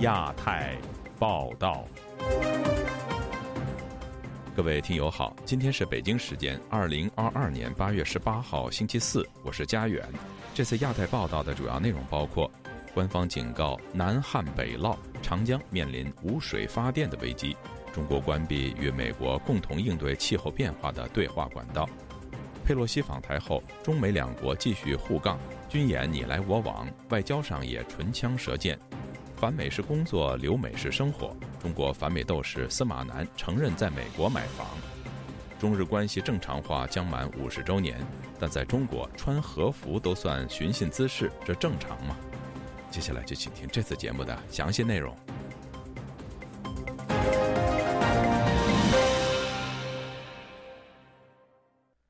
亚太报道。各位听友好，今天是北京时间二零二二年八月十八号星期四，我是佳远。这次亚太报道的主要内容包括：官方警告南旱北涝，长江面临无水发电的危机；中国关闭与美国共同应对气候变化的对话管道；佩洛西访台后，中美两国继续互杠，军演你来我往，外交上也唇枪舌剑。反美式工作，留美式生活。中国反美斗士司马南承认在美国买房。中日关系正常化将满五十周年，但在中国穿和服都算寻衅滋事，这正常吗？接下来就请听这次节目的详细内容。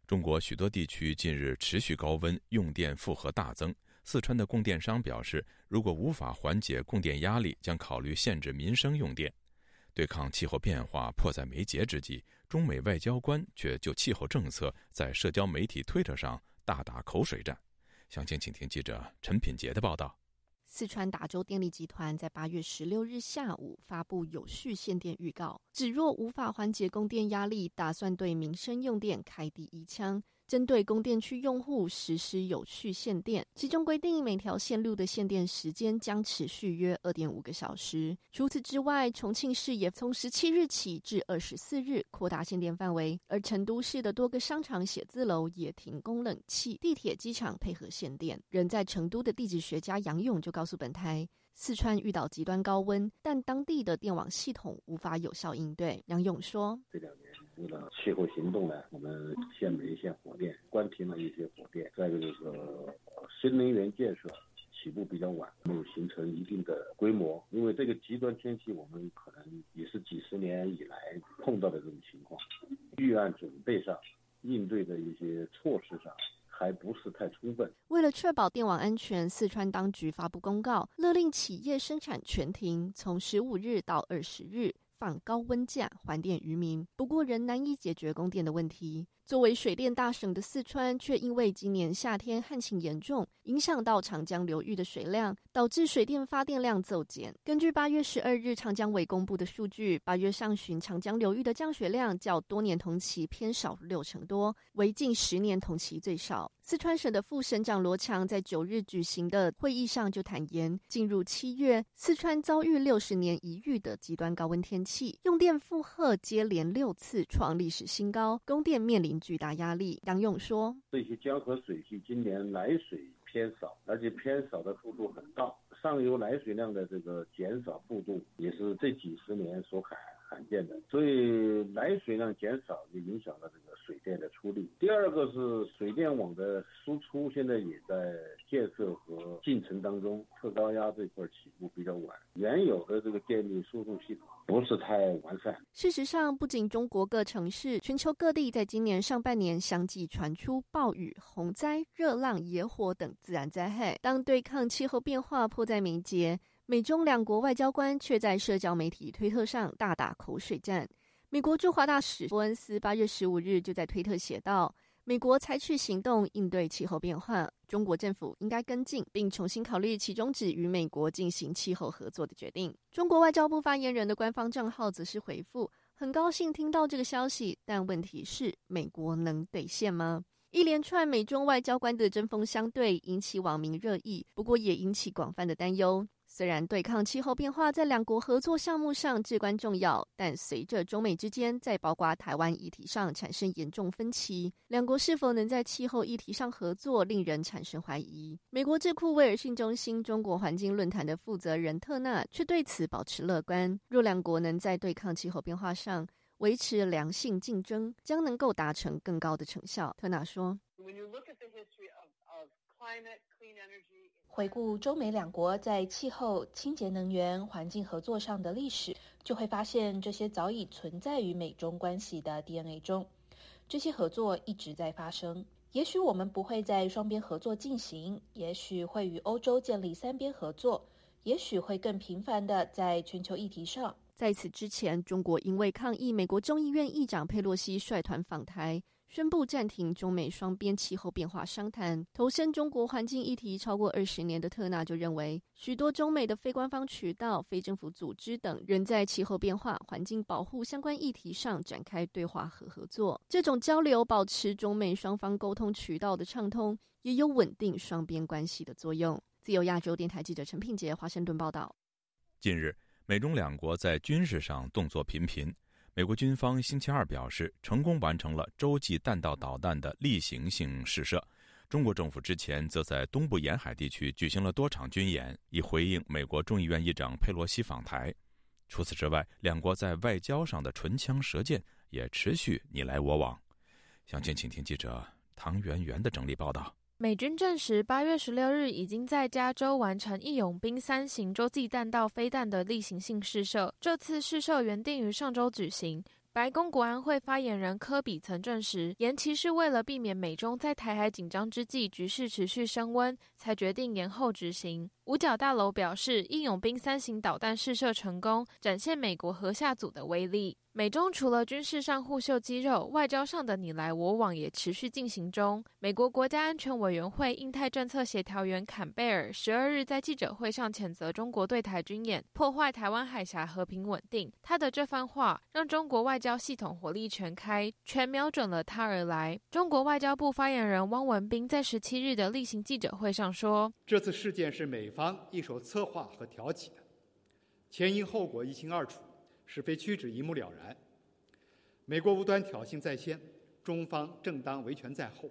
中国许多地区近日持续高温，用电负荷大增。四川的供电商表示，如果无法缓解供电压力，将考虑限制民生用电。对抗气候变化迫在眉睫之际，中美外交官却就气候政策在社交媒体推特上大打口水战。详情，请听记者陈品杰的报道。四川达州电力集团在八月十六日下午发布有序限电预告，指若无法缓解供电压力，打算对民生用电开第一枪。针对供电区用户实施有序限电，其中规定每条线路的限电时间将持续约二点五个小时。除此之外，重庆市也从十七日起至二十四日扩大限电范围，而成都市的多个商场、写字楼也停工冷气，地铁、机场配合限电。人在成都的地质学家杨勇就告诉本台。四川遇到极端高温，但当地的电网系统无法有效应对。杨勇说：“这两年为了气候行动呢，我们限煤、限火电，关停了一些火电。再一个就是新能源建设起步比较晚，没有形成一定的规模。因为这个极端天气，我们可能也是几十年以来碰到的这种情况。预案准备上、应对的一些措施上。”还不是太充分。为了确保电网安全，四川当局发布公告，勒令企业生产全停，从十五日到二十日放高温假，还电于民。不过，仍难以解决供电的问题。作为水电大省的四川，却因为今年夏天旱情严重，影响到长江流域的水量，导致水电发电量骤减。根据八月十二日长江委公布的数据，八月上旬长江流域的降雪量较多年同期偏少六成多，为近十年同期最少。四川省的副省长罗强在九日举行的会议上就坦言，进入七月，四川遭遇六十年一遇的极端高温天气，用电负荷接连六次创历史新高，供电面临。巨大压力。杨勇说：“这些江河水系今年来水偏少，而且偏少的幅度很大，上游来水量的这个减少幅度也是这几十年所罕罕见的，所以来水量减少就影响了这个水电的出力。第二个是水电网的输出现在也在建设和进程当中，特高压这块起步比较晚，原有的这个电力输送系统。”不是太完善。事实上，不仅中国各城市，全球各地在今年上半年相继传出暴雨、洪灾、热浪、野火等自然灾害。当对抗气候变化迫在眉睫，美中两国外交官却在社交媒体推特上大打口水战。美国驻华大使伯恩斯八月十五日就在推特写道。美国采取行动应对气候变化，中国政府应该跟进，并重新考虑其中止与美国进行气候合作的决定。中国外交部发言人的官方账号则是回复：“很高兴听到这个消息，但问题是，美国能兑现吗？”一连串美中外交官的针锋相对，引起网民热议，不过也引起广泛的担忧。虽然对抗气候变化在两国合作项目上至关重要，但随着中美之间在包括台湾议题上产生严重分歧，两国是否能在气候议题上合作，令人产生怀疑。美国智库威尔逊中心中国环境论坛的负责人特纳却对此保持乐观。若两国能在对抗气候变化上维持良性竞争，将能够达成更高的成效。特纳说。回顾中美两国在气候、清洁能源、环境合作上的历史，就会发现这些早已存在于美中关系的 DNA 中。这些合作一直在发生。也许我们不会在双边合作进行，也许会与欧洲建立三边合作，也许会更频繁的在全球议题上。在此之前，中国因为抗议美国众议院议长佩洛西率团访台。宣布暂停中美双边气候变化商谈。投身中国环境议题超过二十年的特纳就认为，许多中美的非官方渠道、非政府组织等，仍在气候变化、环境保护相关议题上展开对话和合作。这种交流保持中美双方沟通渠道的畅通，也有稳定双边关系的作用。自由亚洲电台记者陈品杰华盛顿报道。近日，美中两国在军事上动作频频。美国军方星期二表示，成功完成了洲际弹道导弹的例行性试射。中国政府之前则在东部沿海地区举行了多场军演，以回应美国众议院议长佩洛西访台。除此之外，两国在外交上的唇枪舌剑也持续你来我往。详情，请听记者唐媛媛的整理报道。美军证实，八月十六日已经在加州完成“义勇兵三型”洲际弹道飞弹的例行性试射。这次试射原定于上周举行。白宫国安会发言人科比曾证实，延期是为了避免美中在台海紧张之际局势持续升温，才决定延后执行。五角大楼表示，义勇兵三型导弹试射成功，展现美国核下组的威力。美中除了军事上互秀肌肉，外交上的你来我往也持续进行中。美国国家安全委员会印太政策协调员坎贝尔十二日在记者会上谴责中国对台军演，破坏台湾海峡和平稳定。他的这番话让中国外交系统火力全开，全瞄准了他而来。中国外交部发言人汪文斌在十七日的例行记者会上说：“这次事件是美方一手策划和挑起的，前因后果一清二楚。”是非曲直一目了然，美国无端挑衅在先，中方正当维权在后。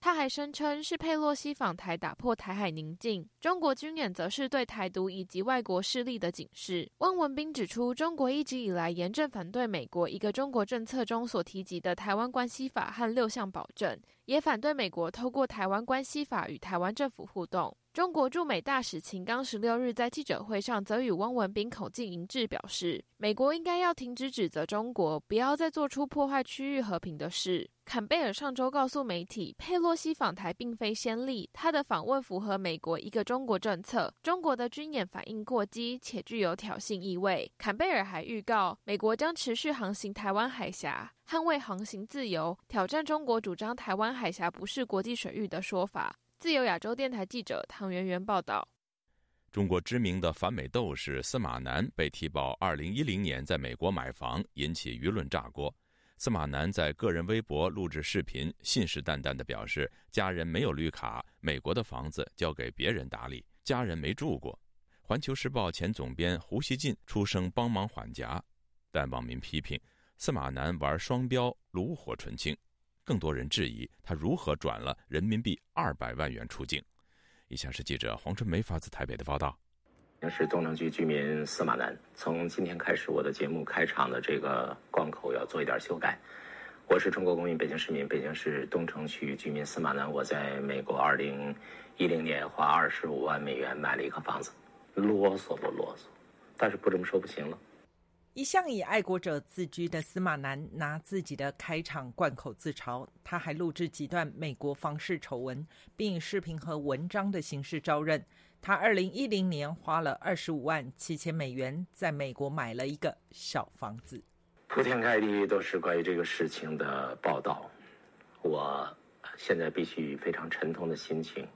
他还声称是佩洛西访台打破台海宁静，中国军演则是对台独以及外国势力的警示。汪文斌指出，中国一直以来严正反对美国一个中国政策中所提及的台湾关系法和六项保证，也反对美国透过台湾关系法与台湾政府互动。中国驻美大使秦刚十六日在记者会上则与汪文斌口径一致，表示美国应该要停止指责中国，不要再做出破坏区域和平的事。坎贝尔上周告诉媒体，佩洛西访台并非先例，他的访问符合美国一个中国政策。中国的军演反应过激且具有挑衅意味。坎贝尔还预告，美国将持续航行台湾海峡，捍卫航行自由，挑战中国主张台湾海峡不是国际水域的说法。自由亚洲电台记者唐媛媛报道：中国知名的反美斗士司马南被提报2010年在美国买房，引起舆论炸锅。司马南在个人微博录制视频，信誓旦旦地表示家人没有绿卡，美国的房子交给别人打理，家人没住过。环球时报前总编胡锡进出声帮忙缓颊，但网民批评司马南玩双标，炉火纯青。更多人质疑他如何转了人民币二百万元出境。以下是记者黄春梅发自台北的报道。我是东城区居民司马南。从今天开始，我的节目开场的这个贯口要做一点修改。我是中国公民，北京市民，北京市东城区居民司马南。我在美国二零一零年花二十五万美元买了一个房子。啰嗦不啰嗦？但是不这么说不行了。一向以爱国者自居的司马南拿自己的开场贯口自嘲，他还录制几段美国房事丑闻，并以视频和文章的形式招认。他二零一零年花了二十五万七千美元在美国买了一个小房子。铺天盖地都是关于这个事情的报道，我现在必须以非常沉痛的心情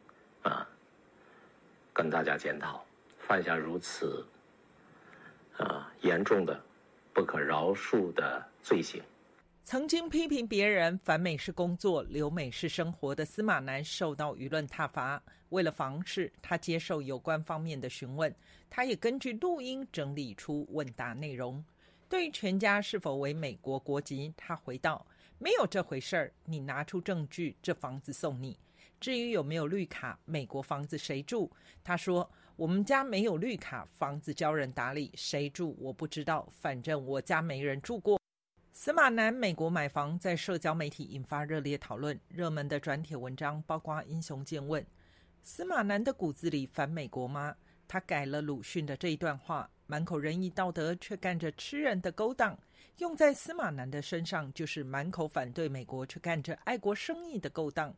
啊，跟大家检讨，犯下如此啊严重的。不可饶恕的罪行。曾经批评别人反美是工作，留美是生活的司马南受到舆论挞伐。为了防事，他接受有关方面的询问，他也根据录音整理出问答内容。对于全家是否为美国国籍，他回道：“没有这回事儿。你拿出证据，这房子送你。至于有没有绿卡，美国房子谁住？”他说。我们家没有绿卡，房子交人打理，谁住我不知道，反正我家没人住过。司马南美国买房在社交媒体引发热烈讨论，热门的转帖文章包括英雄见问：司马南的骨子里反美国吗？他改了鲁迅的这一段话，满口仁义道德，却干着吃人的勾当，用在司马南的身上，就是满口反对美国，却干着爱国生意的勾当。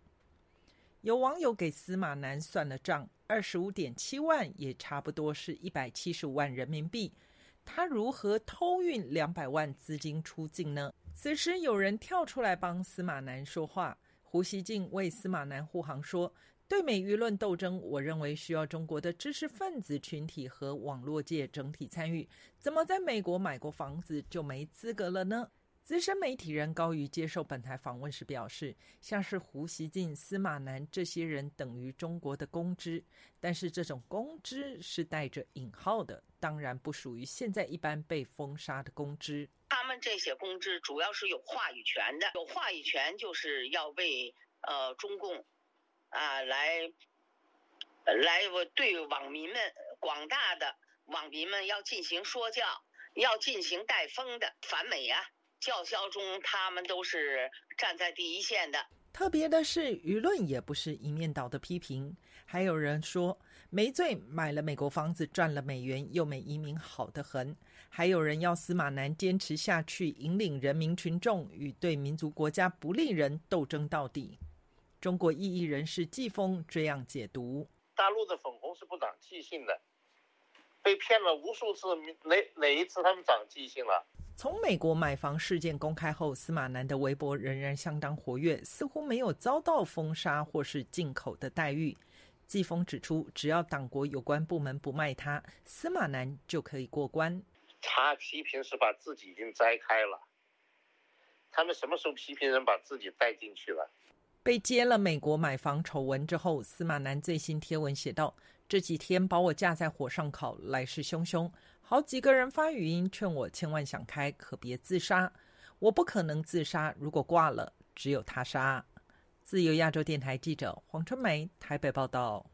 有网友给司马南算了账，二十五点七万也差不多是一百七十五万人民币。他如何偷运两百万资金出境呢？此时有人跳出来帮司马南说话。胡锡进为司马南护航说：“对美舆论斗争，我认为需要中国的知识分子群体和网络界整体参与。怎么在美国买过房子就没资格了呢？”资深媒体人高瑜接受本台访问时表示：“像是胡锡进、司马南这些人等于中国的公知，但是这种公知是带着引号的，当然不属于现在一般被封杀的公知。他们这些公知主要是有话语权的，有话语权就是要为呃中共啊来来我对网民们广大的网民们要进行说教，要进行带风的反美啊。”叫嚣中，他们都是站在第一线的。特别的是，舆论也不是一面倒的批评，还有人说没罪，买了美国房子赚了美元，又美移民好得很。还有人要司马南坚持下去，引领人民群众与对民族国家不利人斗争到底。中国异议人士季风这样解读：大陆的粉红是不长记性的，被骗了无数次，哪哪一次他们长记性了？从美国买房事件公开后，司马南的微博仍然相当活跃，似乎没有遭到封杀或是进口的待遇。季风指出，只要党国有关部门不卖他，司马南就可以过关。他批评是把自己已经摘开了，他们什么时候批评人把自己带进去了？被揭了美国买房丑闻之后，司马南最新贴文写道：“这几天把我架在火上烤，来势汹汹。”好几个人发语音劝我千万想开，可别自杀。我不可能自杀，如果挂了，只有他杀。自由亚洲电台记者黄春梅台北报道。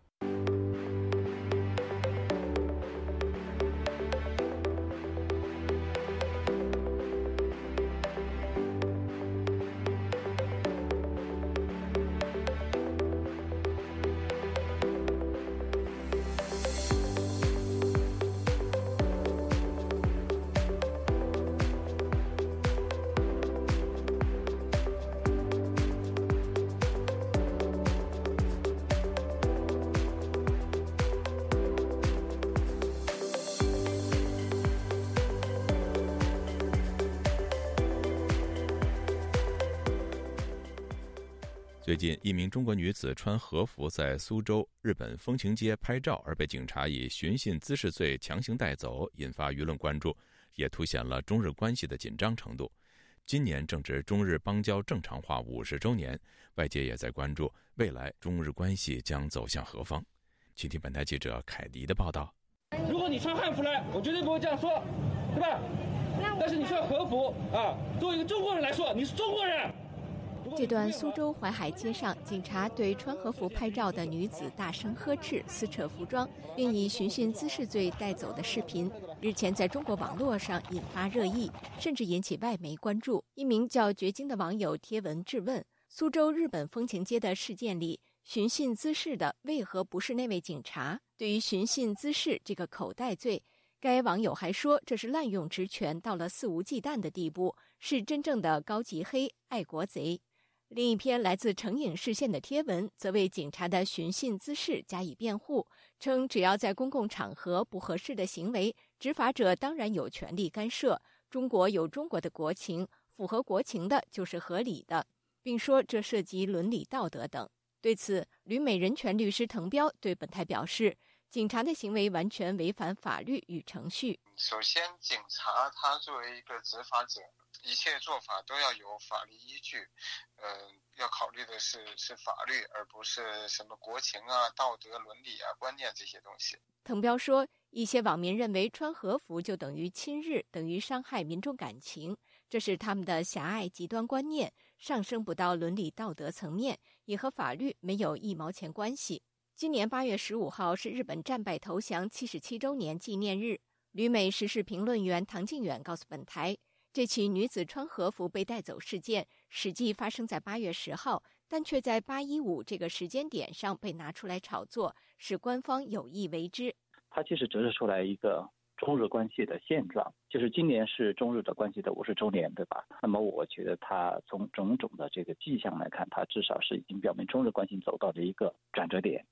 近，一名中国女子穿和服在苏州日本风情街拍照，而被警察以寻衅滋事罪强行带走，引发舆论关注，也凸显了中日关系的紧张程度。今年正值中日邦交正常化五十周年，外界也在关注未来中日关系将走向何方。请听本台记者凯迪的报道：如果你穿汉服来，我绝对不会这样说，对吧？但是你穿和服啊，作为一个中国人来说，你是中国人。这段苏州淮海街上，警察对穿和服拍照的女子大声呵斥、撕扯服装，并以寻衅滋事罪带走的视频，日前在中国网络上引发热议，甚至引起外媒关注。一名叫绝经的网友贴文质问：苏州日本风情街的事件里，寻衅滋事的为何不是那位警察？对于寻衅滋事这个口袋罪，该网友还说这是滥用职权到了肆无忌惮的地步，是真正的高级黑爱国贼。另一篇来自成影视线的贴文，则为警察的寻衅滋事加以辩护，称只要在公共场合不合适的行为，执法者当然有权利干涉。中国有中国的国情，符合国情的就是合理的，并说这涉及伦理道德等。对此，旅美人权律师滕彪对本台表示，警察的行为完全违反法律与程序。首先，警察他作为一个执法者。一切做法都要有法律依据，嗯，要考虑的是是法律，而不是什么国情啊、道德伦理啊、观念这些东西。滕彪说，一些网民认为穿和服就等于亲日，等于伤害民众感情，这是他们的狭隘极端观念，上升不到伦理道德层面，也和法律没有一毛钱关系。今年八月十五号是日本战败投降七十七周年纪念日，旅美时事评论员唐靖远告诉本台。这起女子穿和服被带走事件，实际发生在八月十号，但却在八一五这个时间点上被拿出来炒作，是官方有意为之。它其实折射出来一个中日关系的现状，就是今年是中日的关系的五十周年，对吧？那么我觉得它从种种的这个迹象来看，它至少是已经表明中日关系走到了一个转折点。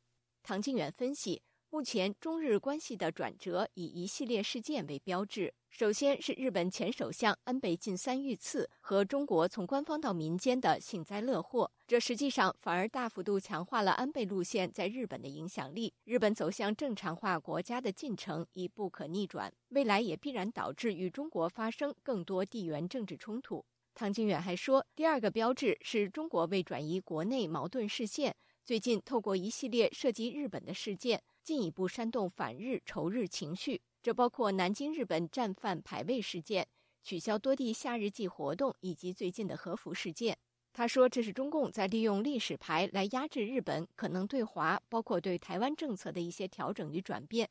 唐靖远分析。目前中日关系的转折以一系列事件为标志。首先是日本前首相安倍晋三遇刺和中国从官方到民间的幸灾乐祸，这实际上反而大幅度强化了安倍路线在日本的影响力。日本走向正常化国家的进程已不可逆转，未来也必然导致与中国发生更多地缘政治冲突。唐金远还说，第二个标志是中国为转移国内矛盾视线，最近透过一系列涉及日本的事件，进一步煽动反日仇日情绪。这包括南京日本战犯排位事件、取消多地夏日祭活动以及最近的和服事件。他说，这是中共在利用历史牌来压制日本可能对华，包括对台湾政策的一些调整与转变。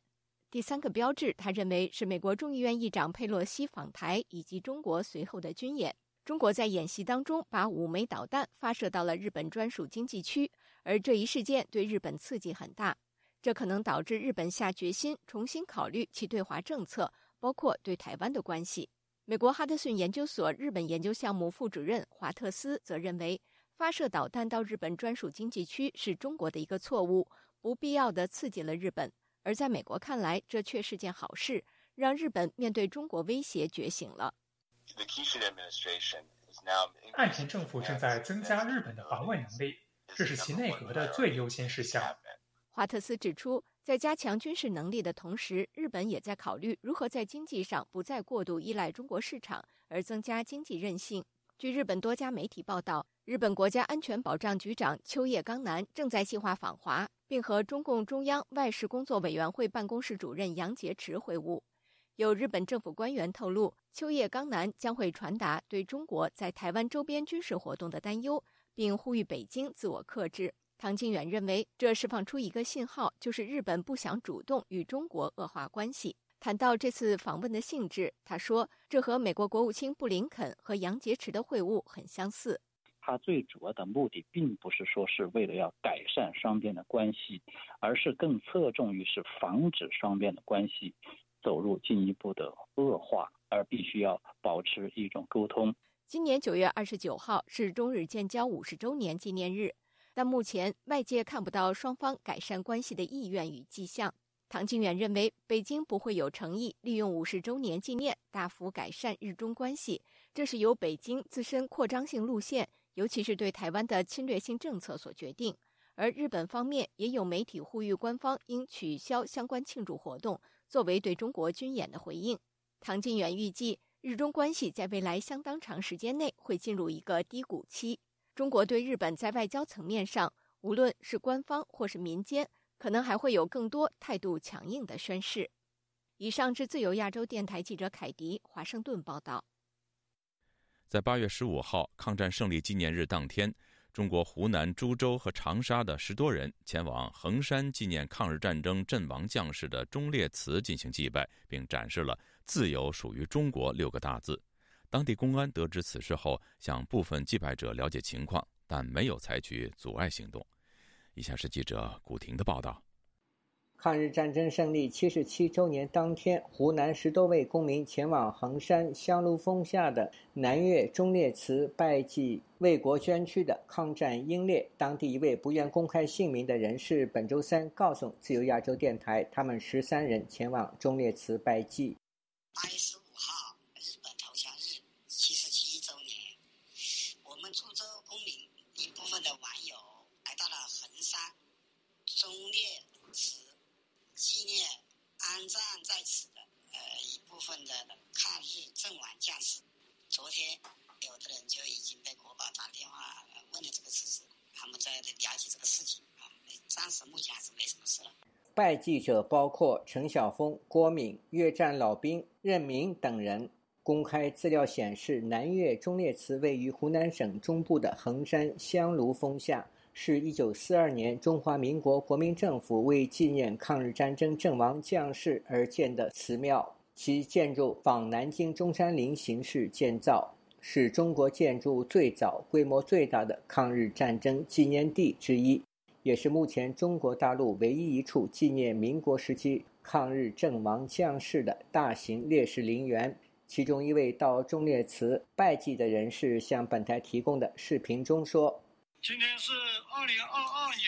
第三个标志，他认为是美国众议院议长佩洛西访台以及中国随后的军演。中国在演习当中把五枚导弹发射到了日本专属经济区，而这一事件对日本刺激很大。这可能导致日本下决心重新考虑其对华政策，包括对台湾的关系。美国哈德逊研究所日本研究项目副主任华特斯则认为，发射导弹到日本专属经济区是中国的一个错误，不必要的刺激了日本。而在美国看来，这却是件好事，让日本面对中国威胁觉醒了。岸田政府正在增加日本的防卫能力，这是其内阁的最优先事项。华特斯指出，在加强军事能力的同时，日本也在考虑如何在经济上不再过度依赖中国市场，而增加经济韧性。据日本多家媒体报道，日本国家安全保障局长秋叶刚男正在计划访华，并和中共中央外事工作委员会办公室主任杨洁篪会晤。有日本政府官员透露，秋叶刚男将会传达对中国在台湾周边军事活动的担忧，并呼吁北京自我克制。唐金远认为，这释放出一个信号，就是日本不想主动与中国恶化关系。谈到这次访问的性质，他说：“这和美国国务卿布林肯和杨洁篪的会晤很相似。他最主要的目的，并不是说是为了要改善双边的关系，而是更侧重于是防止双边的关系走入进一步的恶化，而必须要保持一种沟通。”今年九月二十九号是中日建交五十周年纪念日。但目前外界看不到双方改善关系的意愿与迹象。唐靖远认为，北京不会有诚意利用五十周年纪念大幅改善日中关系，这是由北京自身扩张性路线，尤其是对台湾的侵略性政策所决定。而日本方面也有媒体呼吁官方应取消相关庆祝活动，作为对中国军演的回应。唐靖远预计，日中关系在未来相当长时间内会进入一个低谷期。中国对日本在外交层面上，无论是官方或是民间，可能还会有更多态度强硬的宣誓。以上是自由亚洲电台记者凯迪华盛顿报道。在八月十五号抗战胜利纪念日当天，中国湖南株洲和长沙的十多人前往衡山纪念抗日战争阵亡将士的忠烈祠进行祭拜，并展示了“自由属于中国”六个大字。当地公安得知此事后，向部分祭拜者了解情况，但没有采取阻碍行动。以下是记者古婷的报道：抗日战争胜利七十七周年当天，湖南十多位公民前往衡山香炉峰下的南岳忠烈祠拜祭为国捐躯的抗战英烈。当地一位不愿公开姓名的人士本周三告诉自由亚洲电台，他们十三人前往忠烈祠拜祭。天，有的人就已经被国宝打电话问了这个事实，他们在了解这个事情啊。暂时目前还是没什么事了。拜祭者包括陈晓峰、郭敏、越战老兵任明等人。公开资料显示，南岳忠烈祠位于湖南省中部的衡山香炉峰下，是一九四二年中华民国国民政府为纪念抗日战争阵亡将士而建的祠庙。其建筑仿南京中山陵形式建造，是中国建筑最早、规模最大的抗日战争纪念地之一，也是目前中国大陆唯一一处纪念民国时期抗日阵亡将士的大型烈士陵园。其中一位到忠烈祠拜祭的人士向本台提供的视频中说：“今天是二零二二年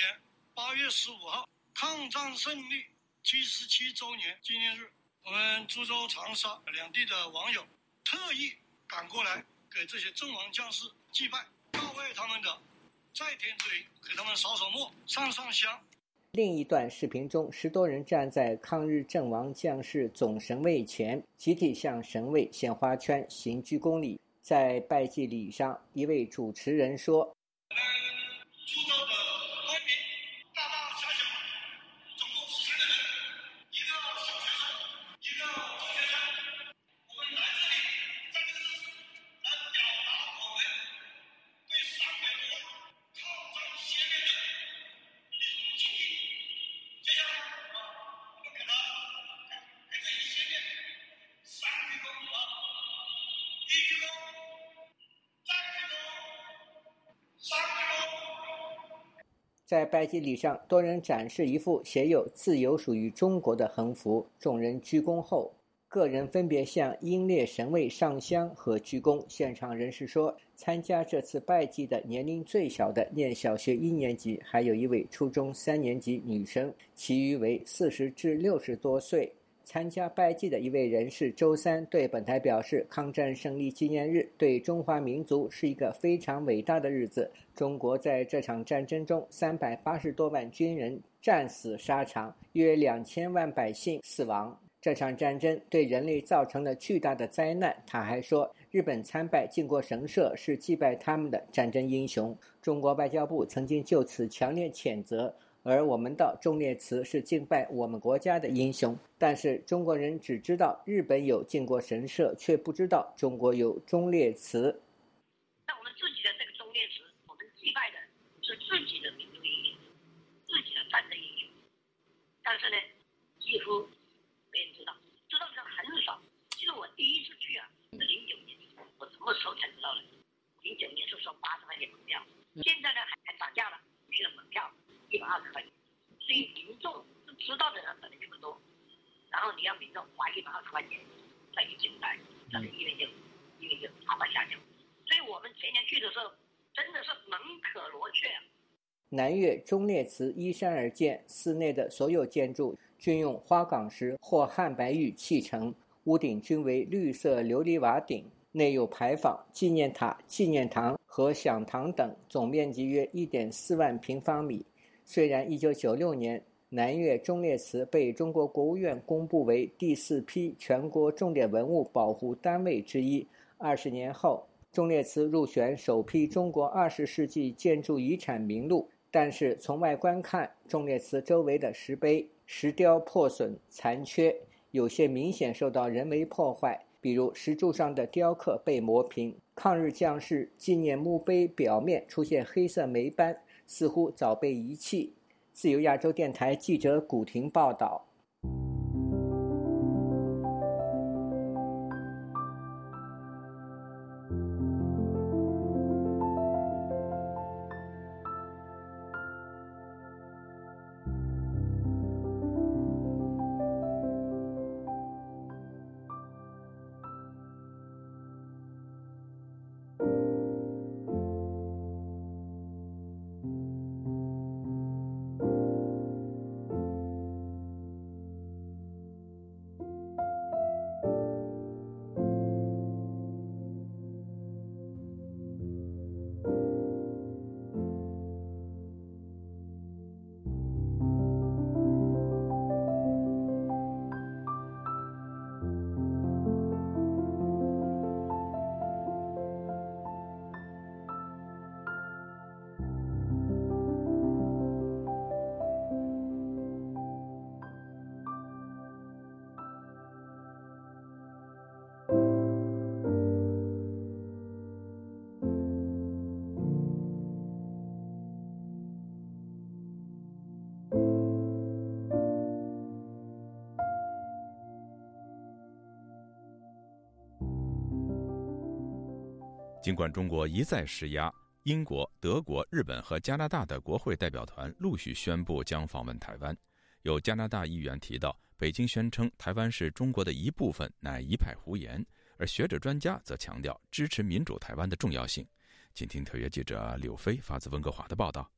八月十五号，抗战胜利七十七周年纪念日，我们株洲、长沙两地的网友特意赶过来给这些阵亡将士祭拜，告慰他们的在天之灵，给他们扫扫墓、上上香。另一段视频中，十多人站在抗日阵亡将士总神位前，集体向神位献花圈、行鞠躬礼。在拜祭礼上，一位主持人说。株洲拜祭礼上，多人展示一副写有“自由属于中国”的横幅。众人鞠躬后，个人分别向英烈神位上香和鞠躬。现场人士说，参加这次拜祭的年龄最小的念小学一年级，还有一位初中三年级女生，其余为四十至六十多岁。参加拜祭的一位人士周三对本台表示：“抗战胜利纪念日对中华民族是一个非常伟大的日子。中国在这场战争中，三百八十多万军人战死沙场，约两千万百姓死亡。这场战争对人类造成了巨大的灾难。”他还说：“日本参拜靖国神社是祭拜他们的战争英雄。”中国外交部曾经就此强烈谴责。而我们的忠烈祠是敬拜我们国家的英雄，但是中国人只知道日本有靖国神社，却不知道中国有忠烈祠。那我们自己的这个忠烈祠，我们祭拜的是自己的民族英雄，自己的战争英雄。但是呢，几乎没人知道，知道的人很少。记得我第一次去啊，是零九年，我什么时候才知道的？零九年是收八十块钱门票，现在呢还还涨价了，去了门票。一百二十块钱，所以民众是知道的人可能就不多，然后你要民众花一百二十块钱再去进来，那个意味就意味就大大下降。所以我们前年去的时候，真的是门可罗雀。南岳忠烈祠依山而建，寺内的所有建筑均用花岗石或汉白玉砌成，屋顶均为绿色琉璃瓦顶，内有牌坊、纪念塔、纪念堂和享堂等，总面积约一点四万平方米。虽然1996年南岳忠烈祠被中国国务院公布为第四批全国重点文物保护单位之一，二十年后，忠烈祠入选首批中国二十世纪建筑遗产名录。但是从外观看，忠烈祠周围的石碑、石雕破损残缺，有些明显受到人为破坏，比如石柱上的雕刻被磨平，抗日将士纪念墓碑表面出现黑色霉斑。似乎早被遗弃。自由亚洲电台记者古婷报道。尽管中国一再施压，英国、德国、日本和加拿大的国会代表团陆续宣布将访问台湾。有加拿大议员提到，北京宣称台湾是中国的一部分，乃一派胡言；而学者专家则强调支持民主台湾的重要性。请听特约记者柳飞发自温哥华的报道。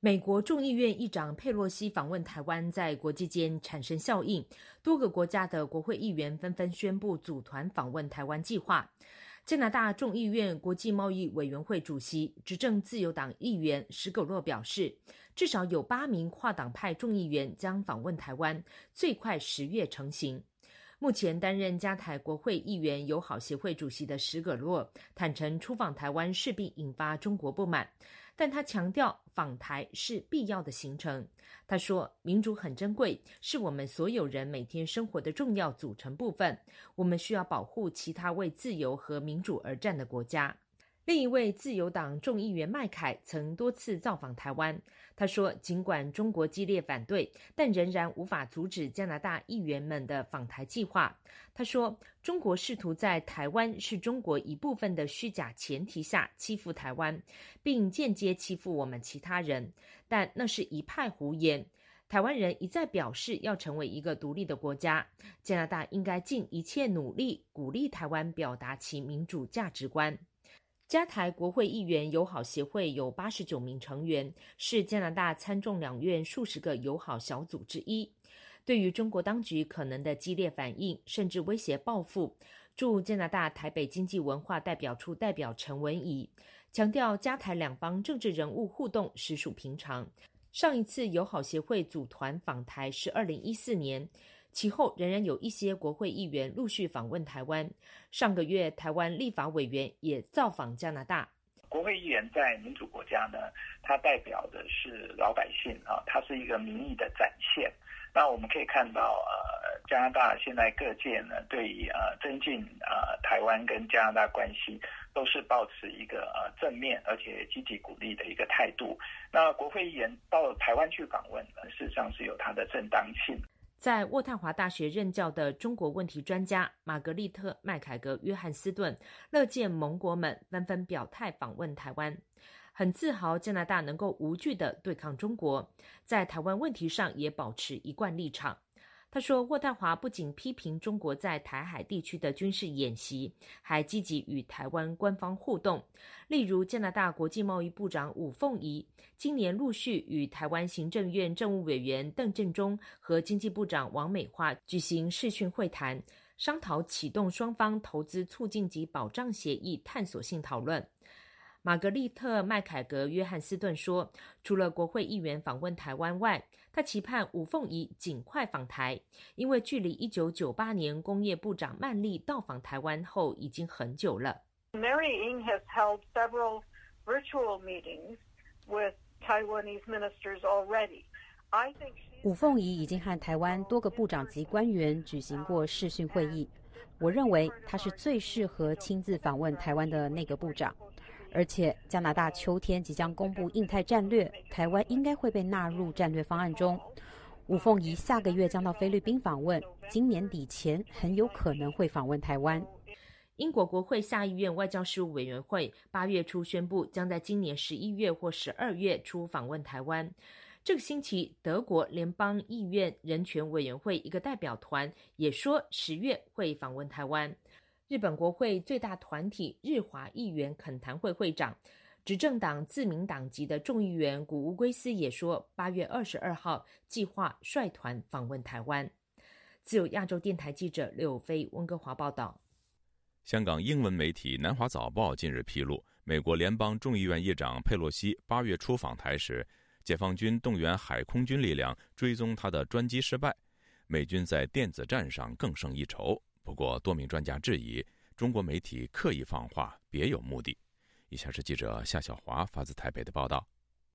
美国众议院议长佩洛西访问台湾，在国际间产生效应，多个国家的国会议员纷纷宣布组团访问台湾计划。加拿大众议院国际贸易委员会主席、执政自由党议员史葛洛表示，至少有八名跨党派众议员将访问台湾，最快十月成行。目前担任加台国会议员友好协会主席的史葛洛坦诚，出访台湾势必引发中国不满。但他强调，访台是必要的行程。他说：“民主很珍贵，是我们所有人每天生活的重要组成部分。我们需要保护其他为自由和民主而战的国家。”另一位自由党众议员麦凯曾多次造访台湾。他说：“尽管中国激烈反对，但仍然无法阻止加拿大议员们的访台计划。”他说：“中国试图在台湾是中国一部分的虚假前提下欺负台湾，并间接欺负我们其他人，但那是一派胡言。台湾人一再表示要成为一个独立的国家，加拿大应该尽一切努力鼓励台湾表达其民主价值观。”加台国会议员友好协会有八十九名成员，是加拿大参众两院数十个友好小组之一。对于中国当局可能的激烈反应，甚至威胁报复，驻加拿大台北经济文化代表处代表陈文仪强调，加台两方政治人物互动实属平常。上一次友好协会组团访台是二零一四年。其后仍然有一些国会议员陆续访问台湾。上个月，台湾立法委员也造访加拿大。国会议员在民主国家呢，它代表的是老百姓啊，它是一个民意的展现。那我们可以看到，呃，加拿大现在各界呢，对于呃增进呃台湾跟加拿大关系，都是保持一个呃正面而且积极鼓励的一个态度。那国会议员到台湾去访问，事实上是有它的正当性。在渥太华大学任教的中国问题专家玛格丽特·麦凯格·约翰斯顿乐见盟国们纷纷表态访问台湾，很自豪加拿大能够无惧的对抗中国，在台湾问题上也保持一贯立场。他说：“渥太华不仅批评中国在台海地区的军事演习，还积极与台湾官方互动。例如，加拿大国际贸易部长武凤仪今年陆续与台湾行政院政务委员邓振中和经济部长王美花举行视讯会谈，商讨启动双方投资促进及保障协议探索性讨论。”玛格丽特·麦凯格·约翰斯顿说：“除了国会议员访问台湾外，他期盼吴凤仪尽快访台，因为距离一九九八年工业部长曼丽到访台湾后已经很久了。” Mary Ng has held several virtual meetings with Taiwanese ministers already. I think 吴凤仪已经和台湾多个部长级官员举行过视讯会议。我认为他是最适合亲自访问台湾的那个部长。而且，加拿大秋天即将公布印太战略，台湾应该会被纳入战略方案中。吴凤仪下个月将到菲律宾访问，今年底前很有可能会访问台湾。英国国会下议院外交事务委员会八月初宣布，将在今年十一月或十二月初访问台湾。这个星期，德国联邦议院人权委员会一个代表团也说，十月会访问台湾。日本国会最大团体日华议员恳谈会会长、执政党自民党籍的众议员古乌圭斯也说，八月二十二号计划率团访问台湾。自由亚洲电台记者柳飞温哥华报道。香港英文媒体《南华早报》近日披露，美国联邦众议院议长佩洛西八月初访台时，解放军动员海空军力量追踪他的专机失败，美军在电子战上更胜一筹。不过，多名专家质疑中国媒体刻意放话，别有目的。以下是记者夏小华发自台北的报道。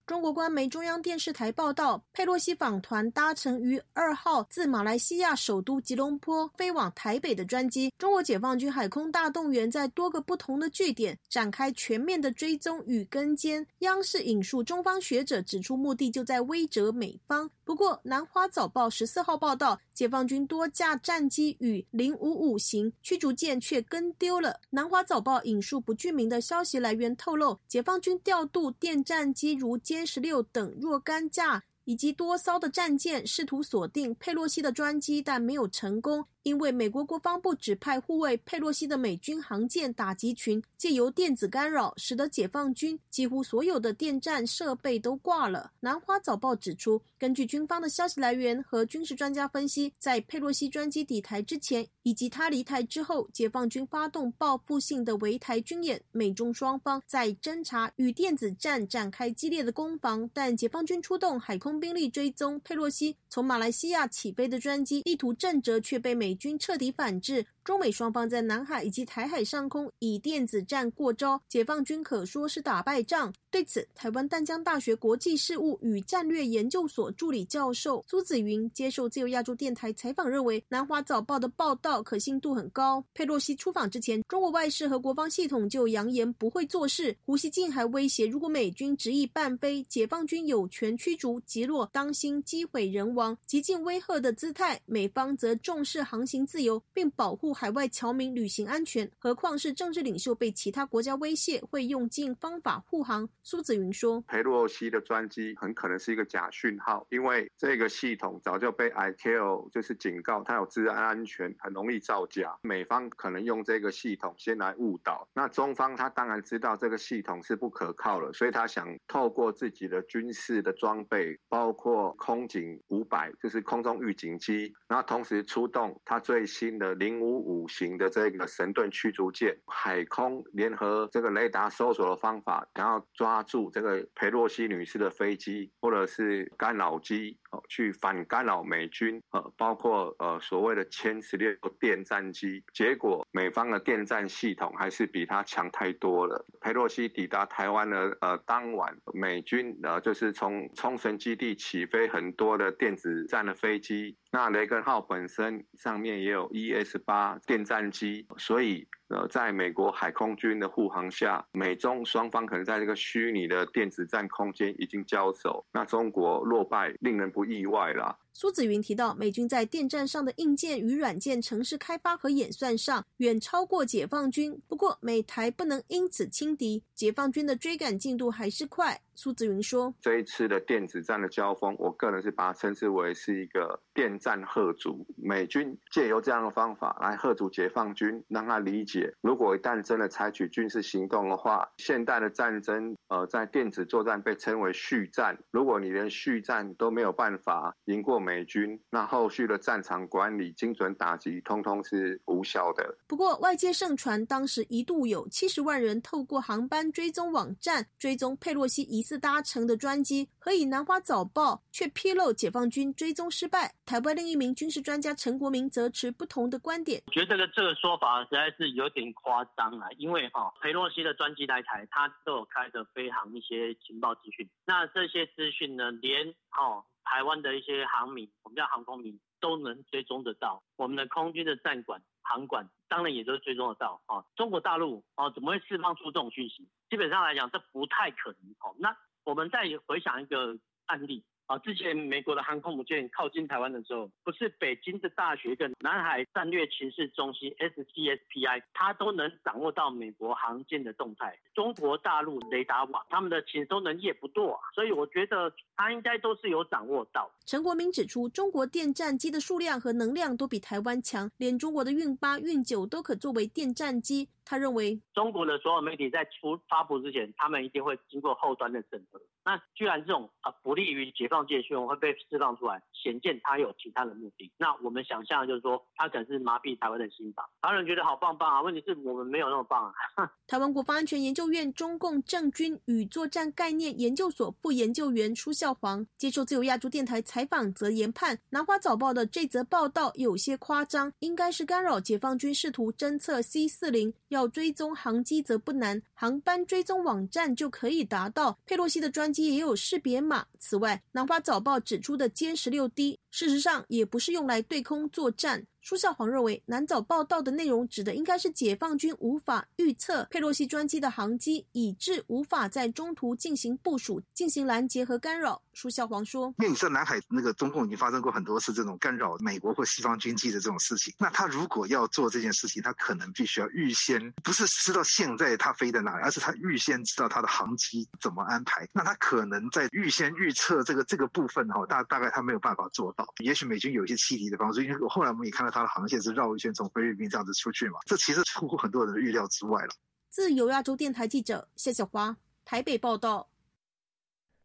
中国官媒中央电视台报道，佩洛西访团搭乘于二号自马来西亚首都吉隆坡飞往台北的专机。中国解放军海空大动员，在多个不同的据点展开全面的追踪与跟监。央视引述中方学者指出，目的就在威慑美方。不过，《南华早报》十四号报道，解放军多架战机与零五五型驱逐舰却跟丢了。《南华早报》引述不具名的消息来源透露，解放军调度电战机如歼十六等若干架。以及多艘的战舰试图锁定佩洛西的专机，但没有成功。因为美国国防部指派护卫佩洛西的美军航舰打击群，借由电子干扰，使得解放军几乎所有的电站设备都挂了。南华早报指出，根据军方的消息来源和军事专家分析，在佩洛西专机抵台之前以及他离台之后，解放军发动报复性的围台军演，美中双方在侦察与电子战展开激烈的攻防。但解放军出动海空兵力追踪佩洛西从马来西亚起飞的专机，意图震慑，却被美。美军彻底反制。中美双方在南海以及台海上空以电子战过招，解放军可说是打败仗。对此，台湾淡江大学国际事务与战略研究所助理教授苏子云接受自由亚洲电台采访，认为南华早报的报道可信度很高。佩洛西出访之前，中国外事和国防系统就扬言不会做事。胡锡进还威胁，如果美军执意半飞，解放军有权驱逐击落，当心机毁人亡，极尽威吓的姿态。美方则重视航行自由，并保护。海外侨民旅行安全，何况是政治领袖被其他国家威胁，会用尽方法护航。苏子云说：“佩洛西的专机很可能是一个假讯号，因为这个系统早就被 I C O 就是警告，它有治安安全，很容易造假。美方可能用这个系统先来误导，那中方他当然知道这个系统是不可靠了，所以他想透过自己的军事的装备，包括空警五百，就是空中预警机，然后同时出动他最新的零五。”五型的这个神盾驱逐舰，海空联合这个雷达搜索的方法，然后抓住这个佩洛西女士的飞机或者是干扰机，哦，去反干扰美军，呃，包括呃所谓的歼十六电战机。结果美方的电战系统还是比他强太多了。佩洛西抵达台湾的呃当晚，美军呃就是从冲绳基地起飞很多的电子战的飞机。那雷根号本身上面也有 ES 八电战机，所以呃，在美国海空军的护航下，美中双方可能在这个虚拟的电子战空间已经交手。那中国落败，令人不意外啦。苏子云提到，美军在电站上的硬件与软件城市开发和演算上远超过解放军。不过，美台不能因此轻敌，解放军的追赶进度还是快。苏子云说：“这一次的电子战的交锋，我个人是把它称之为是一个电战贺族。美军借由这样的方法来贺族解放军，让他理解，如果一旦真的采取军事行动的话，现代的战争，呃，在电子作战被称为续战。如果你连续战都没有办法赢过美军，那后续的战场管理、精准打击，通通是无效的。不过，外界盛传当时一度有七十万人透过航班追踪网站追踪佩洛西疑。”似搭乘的专机，何以南华早报却披露解放军追踪失败？台湾另一名军事专家陈国民则持不同的观点。觉得这个这个说法实在是有点夸张了，因为哈佩洛西的专机来台，他都有开着飞航一些情报资讯。那这些资讯呢，连哦台湾的一些航民，我们叫航空迷，都能追踪得到。我们的空军的战管、航管，当然也都追踪得到。啊，中国大陆哦怎么会释放出这种讯息？基本上来讲，这不太可能。哦，那我们再回想一个案例。啊，之前美国的航空母舰靠近台湾的时候，不是北京的大学跟南海战略情势中心 SCSPI，它都能掌握到美国航舰的动态。中国大陆雷达网，他们的情收能力也不多啊，所以我觉得它应该都是有掌握到。陈国明指出，中国电战机的数量和能量都比台湾强，连中国的运八、运九都可作为电战机。他认为，中国的所有媒体在出发布之前，他们一定会经过后端的审核。那居然这种啊不利于解放军讯会被释放出来，显见他有其他的目的。那我们想象就是说，他可能是麻痹台湾的心吧。台湾人觉得好棒棒啊，问题是我们没有那么棒啊。台湾国防安全研究院中共政军与作战概念研究所副研究员舒孝煌接受自由亚洲电台采访，则研判南华早报的这则报道有些夸张，应该是干扰解放军试图侦测 C 四零。要追踪航机则不难，航班追踪网站就可以达到。佩洛西的专机也有识别码。此外，南华早报指出的歼十六 D，事实上也不是用来对空作战。舒孝煌认为，南早报道的内容指的应该是解放军无法预测佩洛西专机的航机，以致无法在中途进行部署、进行拦截和干扰。舒孝煌说：“因为你知道南海那个中共已经发生过很多次这种干扰美国或西方军机的这种事情，那他如果要做这件事情，他可能必须要预先不是知道现在他飞在哪里，而是他预先知道他的航机怎么安排。那他可能在预先预测这个这个部分哈，大大概他没有办法做到。也许美军有一些欺敌的方式，因为后来我们也看到它的航线是绕一圈从菲律宾这样子出去嘛，这其实出乎很多人的预料之外了。”自由亚洲电台记者谢小华台北报道。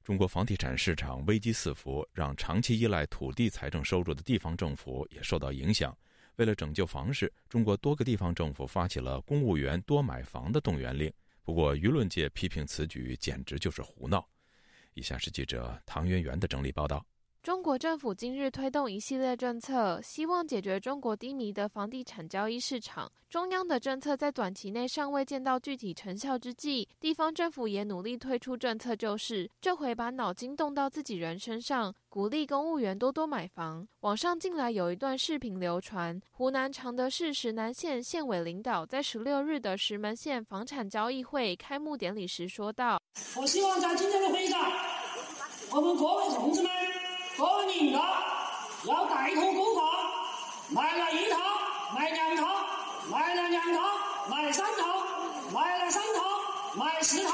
中国房地产市场危机四伏，让长期依赖土地财政收入的地方政府也受到影响。为了拯救房市，中国多个地方政府发起了公务员多买房的动员令。不过，舆论界批评此举简直就是胡闹。以下是记者唐媛媛的整理报道。中国政府今日推动一系列政策，希望解决中国低迷的房地产交易市场。中央的政策在短期内尚未见到具体成效之际，地方政府也努力推出政策救市。这回把脑筋动到自己人身上，鼓励公务员多多买房。网上近来有一段视频流传，湖南常德市石南县县委领导在十六日的石门县房产交易会开幕典礼时说道：“我希望在今天的会议上，我们各位同志们。”过年了要带头购房，买了一套，买两套，买了两套，买三套，买了三套，买四套。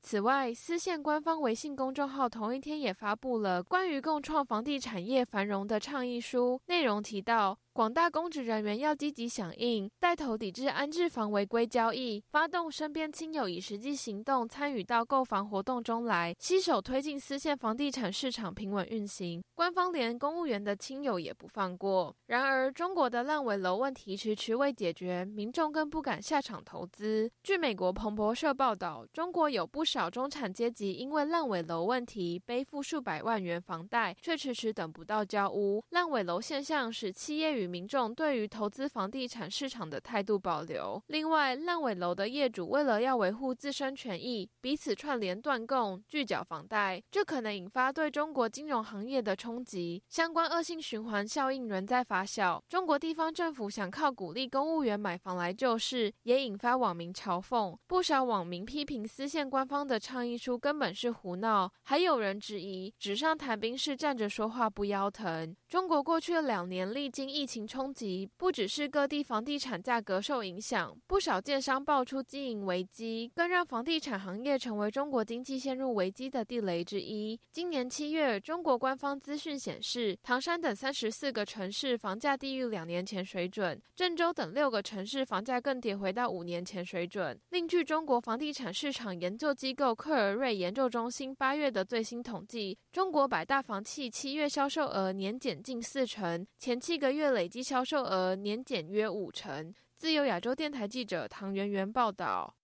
此外，思县官方微信公众号同一天也发布了关于共创房地产业繁荣的倡议书，内容提到。广大公职人员要积极响应，带头抵制安置房违规交易，发动身边亲友以实际行动参与到购房活动中来，携手推进私线房地产市场平稳运行。官方连公务员的亲友也不放过。然而，中国的烂尾楼问题迟迟未解决，民众更不敢下场投资。据美国彭博社报道，中国有不少中产阶级因为烂尾楼问题背负数百万元房贷，却迟迟等不到交屋。烂尾楼现象使企业与民众对于投资房地产市场的态度保留。另外，烂尾楼的业主为了要维护自身权益，彼此串联断供、拒缴房贷，这可能引发对中国金融行业的冲击。相关恶性循环效应仍在发酵。中国地方政府想靠鼓励公务员买房来救市，也引发网民嘲讽。不少网民批评司县官方的倡议书根本是胡闹，还有人质疑纸上谈兵是站着说话不腰疼。中国过去两年历经疫情。冲击不只是各地房地产价格受影响，不少建商爆出经营危机，更让房地产行业成为中国经济陷入危机的地雷之一。今年七月，中国官方资讯显示，唐山等三十四个城市房价低于两年前水准，郑州等六个城市房价更跌回到五年前水准。另据中国房地产市场研究机构克尔瑞研究中心八月的最新统计，中国百大房企七月销售额年减近四成，前七个月累。计销售额年减约五成。自由亚洲电台记者唐媛媛报道。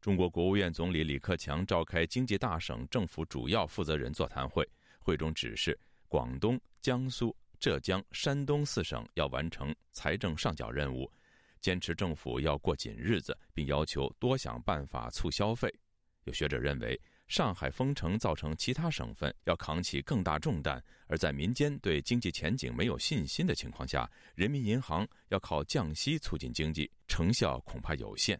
中国国务院总理李克强召开经济大省政府主要负责人座谈会，会中指示广东、江苏、浙江、山东四省要完成财政上缴任务，坚持政府要过紧日子，并要求多想办法促消费。有学者认为。上海封城造成其他省份要扛起更大重担，而在民间对经济前景没有信心的情况下，人民银行要靠降息促进经济，成效恐怕有限。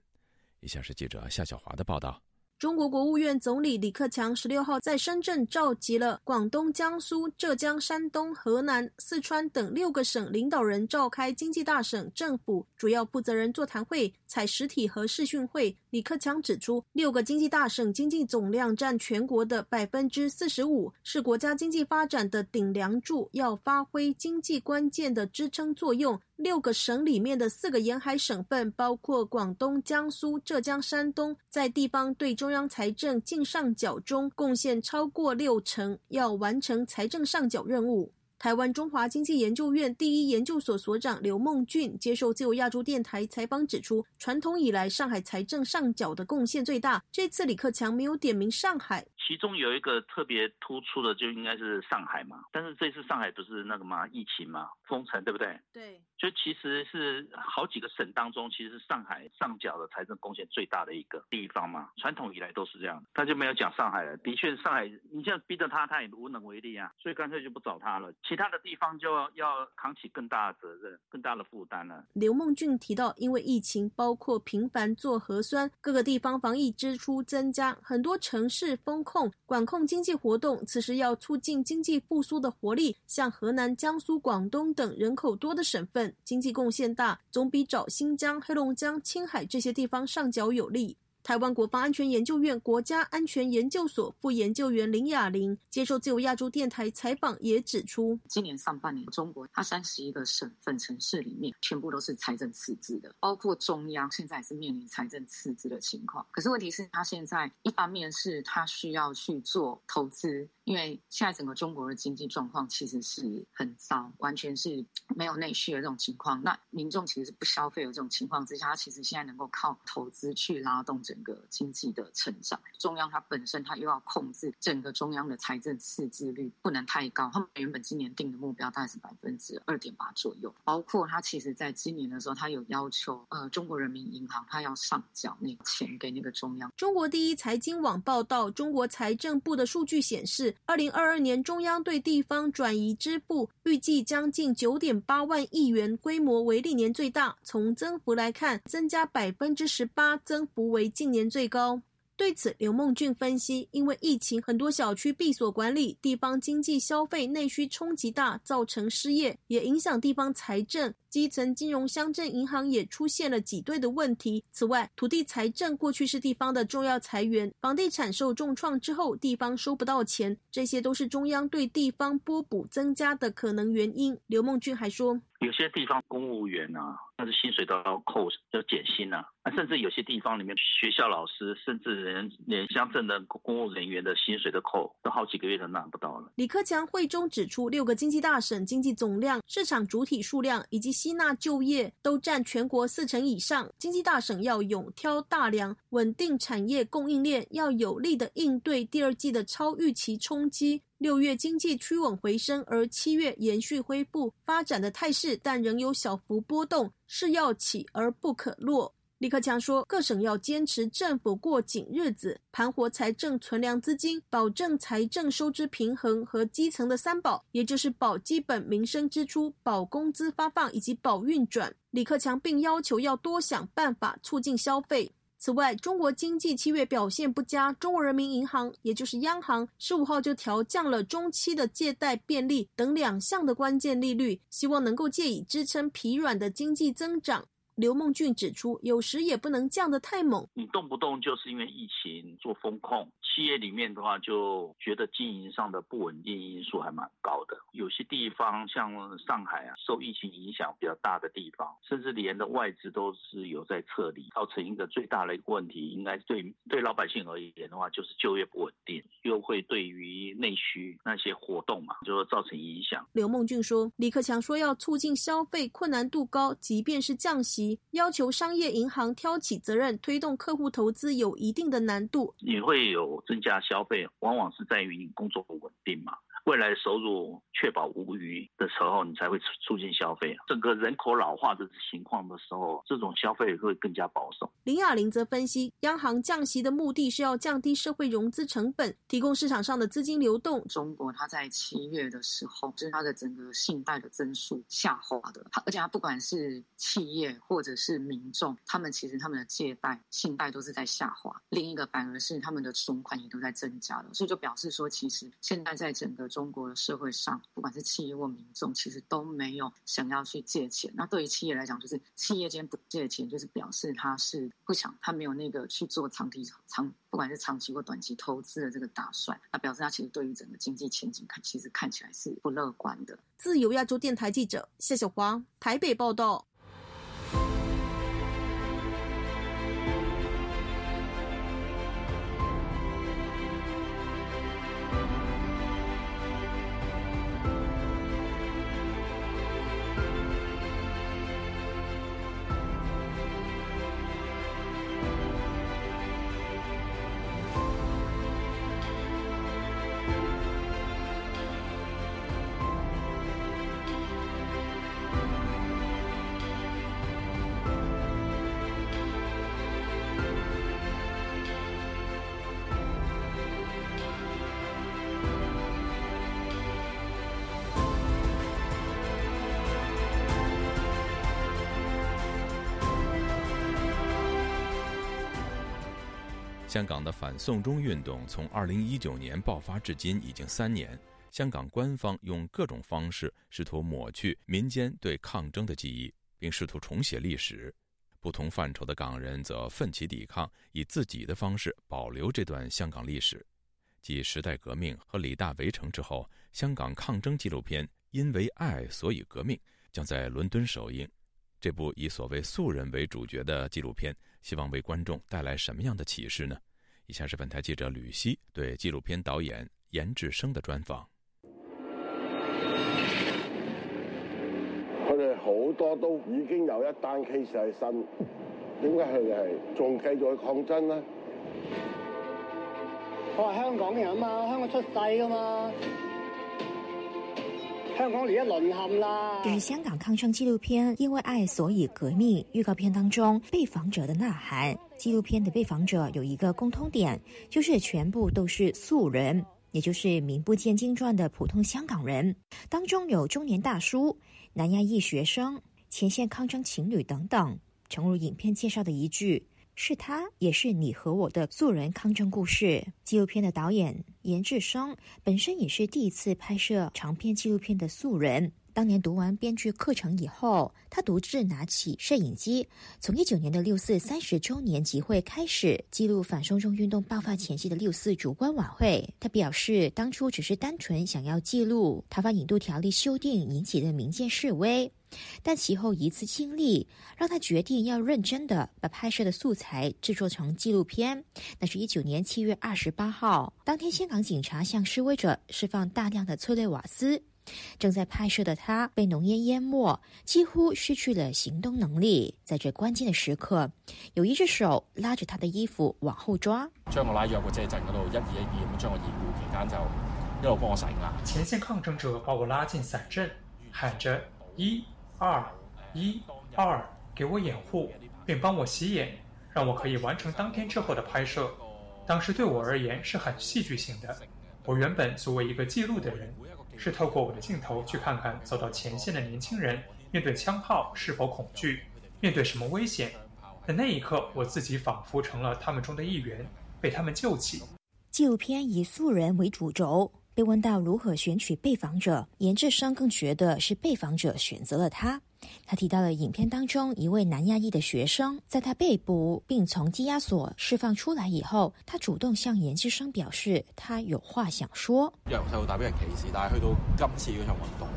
以下是记者夏小华的报道。中国国务院总理李克强十六号在深圳召集了广东、江苏、浙江、山东、河南、四川等六个省领导人召开经济大省政府主要负责人座谈会，采实体和视讯会。李克强指出，六个经济大省经济总量占全国的百分之四十五，是国家经济发展的顶梁柱，要发挥经济关键的支撑作用。六个省里面的四个沿海省份，包括广东、江苏、浙江、山东，在地方对中央财政净上缴中贡献超过六成，要完成财政上缴任务。台湾中华经济研究院第一研究所所长刘梦俊接受自由亚洲电台采访指出，传统以来上海财政上缴的贡献最大，这次李克强没有点名上海。其中有一个特别突出的，就应该是上海嘛。但是这次上海不是那个嘛，疫情嘛，封城，对不对？对。就其实是好几个省当中，其实是上海上缴的财政贡献最大的一个地方嘛。传统以来都是这样，他就没有讲上海了。的确，上海你现在逼着他，他也无能为力啊，所以干脆就不找他了。其他的地方就要扛起更大的责任、更大的负担了。刘梦俊提到，因为疫情，包括频繁做核酸，各个地方防疫支出增加，很多城市封控、管控经济活动。此时要促进经济复苏的活力，像河南、江苏、广东等人口多的省份，经济贡献大，总比找新疆、黑龙江、青海这些地方上缴有利。台湾国防安全研究院国家安全研究所副研究员林雅玲接受自由亚洲电台采访，也指出，今年上半年中国它三十一个省份城市里面，全部都是财政赤字的，包括中央现在也是面临财政赤字的情况。可是问题是，它现在一方面是它需要去做投资。因为现在整个中国的经济状况其实是很糟，完全是没有内需的这种情况。那民众其实是不消费的这种情况之下，他其实现在能够靠投资去拉动整个经济的成长。中央它本身它又要控制整个中央的财政赤字率不能太高，他们原本今年定的目标大概是百分之二点八左右。包括他其实在今年的时候，他有要求呃中国人民银行他要上缴那个钱给那个中央。中国第一财经网报道，中国财政部的数据显示。二零二二年，中央对地方转移支付预计将近九点八万亿元，规模为历年最大。从增幅来看，增加百分之十八，增幅为近年最高。对此，刘梦俊分析，因为疫情，很多小区闭锁管理，地方经济消费内需冲击大，造成失业，也影响地方财政。基层金融乡镇银行也出现了挤兑的问题。此外，土地财政过去是地方的重要财源，房地产受重创之后，地方收不到钱，这些都是中央对地方拨补增加的可能原因。刘梦俊还说。有些地方公务员啊，那是薪水都要扣，要减薪啊。那甚至有些地方里面，学校老师，甚至连连乡镇的公务人员的薪水都扣，都好几个月都拿不到了。李克强会中指出，六个经济大省经济总量、市场主体数量以及吸纳就业都占全国四成以上。经济大省要勇挑大梁，稳定产业供应链，要有力的应对第二季的超预期冲击。六月经济趋稳回升，而七月延续恢复发展的态势，但仍有小幅波动，是要起而不可落。李克强说，各省要坚持政府过紧日子，盘活财政存粮资金，保证财政收支平衡和基层的三保，也就是保基本民生支出、保工资发放以及保运转。李克强并要求要多想办法促进消费。此外，中国经济七月表现不佳，中国人民银行也就是央行十五号就调降了中期的借贷便利等两项的关键利率，希望能够借以支撑疲软的经济增长。刘梦俊指出，有时也不能降得太猛。你动不动就是因为疫情做风控，企业里面的话就觉得经营上的不稳定因素还蛮高的。有些地方像上海啊，受疫情影响比较大的地方，甚至连的外资都是有在撤离，造成一个最大的一个问题，应该对对老百姓而言的话，就是就业不稳定，又会对于内需那些活动嘛，就会造成影响。刘梦俊说，李克强说要促进消费，困难度高，即便是降息。要求商业银行挑起责任，推动客户投资有一定的难度。你会有增加消费，往往是在于你工作不稳定嘛。未来收入确保无虞的时候，你才会促进消费。整个人口老化的情况的时候，这种消费会更加保守。林雅玲则分析，央行降息的目的是要降低社会融资成本，提供市场上的资金流动。中国它在七月的时候，就是它的整个信贷的增速下滑的，而且它不管是企业或者是民众，他们其实他们的借贷、信贷都是在下滑。另一个反而是他们的存款也都在增加了，所以就表示说，其实现在在整个中国的社会上，不管是企业或民众，其实都没有想要去借钱。那对于企业来讲，就是企业间不借钱，就是表示他是不想，他没有那个去做长期长，不管是长期或短期投资的这个打算。那表示他其实对于整个经济前景看，其实看起来是不乐观的。自由亚洲电台记者谢小华台北报道。香港的反送中运动从2019年爆发至今已经三年，香港官方用各种方式试图抹去民间对抗争的记忆，并试图重写历史。不同范畴的港人则奋起抵抗，以自己的方式保留这段香港历史。继时代革命和李大围城之后，香港抗争纪录片《因为爱所以革命》将在伦敦首映。这部以所谓素人为主角的纪录片。希望为观众带来什么样的启示呢？以下是本台记者吕希对纪录片导演严志生的专访。佢哋好多都已經有一單 case 喺身，點解佢哋係仲繼續去抗爭呢？我係香港人啊嘛，香港出世噶嘛。香港连一沦陷啦！这是香港抗争纪录片《因为爱所以革命》预告片当中被访者的呐喊。纪录片的被访者有一个共通点，就是全部都是素人，也就是名不见经传的普通香港人。当中有中年大叔、南亚裔学生、前线抗争情侣等等。诚如影片介绍的一句。是他，也是你和我的素人抗争故事。纪录片的导演严志生本身也是第一次拍摄长片纪录片的素人。当年读完编剧课程以后，他独自拿起摄影机，从一九年的六四三十周年集会开始记录反送中运动爆发前夕的六四烛光晚会。他表示，当初只是单纯想要记录台湾引渡条例修订引起的民间示威，但其后一次经历让他决定要认真的把拍摄的素材制作成纪录片。那是一九年七月二十八号，当天香港警察向示威者释放大量的催泪瓦斯。正在拍摄的他被浓烟淹没，几乎失去了行动能力。在这关键的时刻，有一只手拉着他的衣服往后抓，将我拉入个遮阵嗰度，一二一二咁将我掩护，期间就一路帮我洗牙。前线抗争者把我拉进伞阵，喊着一二一二，给我掩护，并帮我洗眼，让我可以完成当天之后的拍摄。当时对我而言是很戏剧性的。我原本作为一个记录的人。是透过我的镜头去看看走到前线的年轻人面对枪炮是否恐惧，面对什么危险。在那一刻，我自己仿佛成了他们中的一员，被他们救起。纪录片以素人为主轴。被问到如何选取被访者，严志生更觉得是被访者选择了他。他提到了影片当中一位南亚裔的学生，在他被捕并从羁押所释放出来以后，他主动向严志生表示他有话想说。由细到大被人歧视，但系去到今次嗰场运动，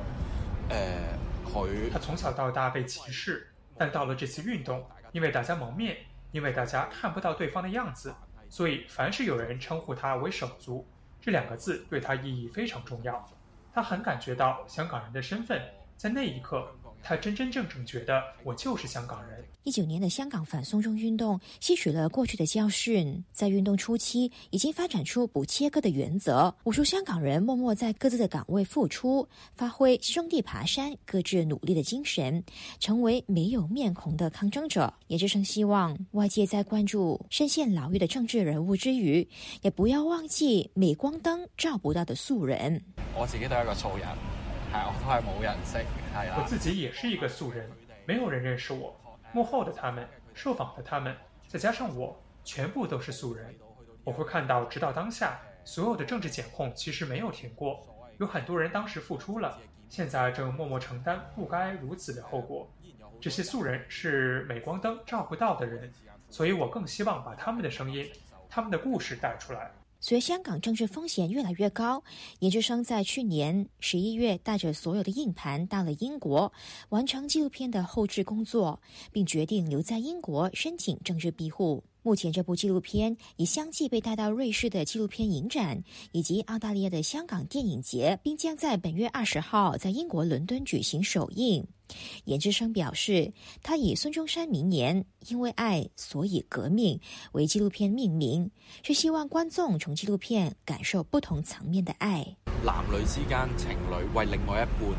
诶，佢他从小到大被歧视，但到了这次运动，因为大家蒙面，因为大家看不到对方的样子，所以凡是有人称呼他为手足。这两个字对他意义非常重要，他很感觉到香港人的身份，在那一刻。他真真正正觉得我就是香港人。一九年的香港反送中运动吸取了过去的教训，在运动初期已经发展出不切割的原则。无数香港人默默在各自的岗位付出，发挥兄弟爬山、各自努力的精神，成为没有面孔的抗争者。也只剩希望外界在关注深陷牢狱的政治人物之余，也不要忘记镁光灯照不到的素人。我自己都係一个素人，係我都係冇人識。我自己也是一个素人，没有人认识我。幕后的他们，受访的他们，再加上我，全部都是素人。我会看到，直到当下，所有的政治检控其实没有停过。有很多人当时付出了，现在正默默承担不该如此的后果。这些素人是镁光灯照不到的人，所以我更希望把他们的声音、他们的故事带出来。随香港政治风险越来越高，研究生在去年十一月带着所有的硬盘到了英国，完成纪录片的后置工作，并决定留在英国申请政治庇护。目前，这部纪录片已相继被带到瑞士的纪录片影展以及澳大利亚的香港电影节，并将在本月二十号在英国伦敦举行首映。严志生表示，他以孙中山名言“因为爱，所以革命”为纪录片命名，是希望观众从纪录片感受不同层面的爱。男女之间情侣为另外一半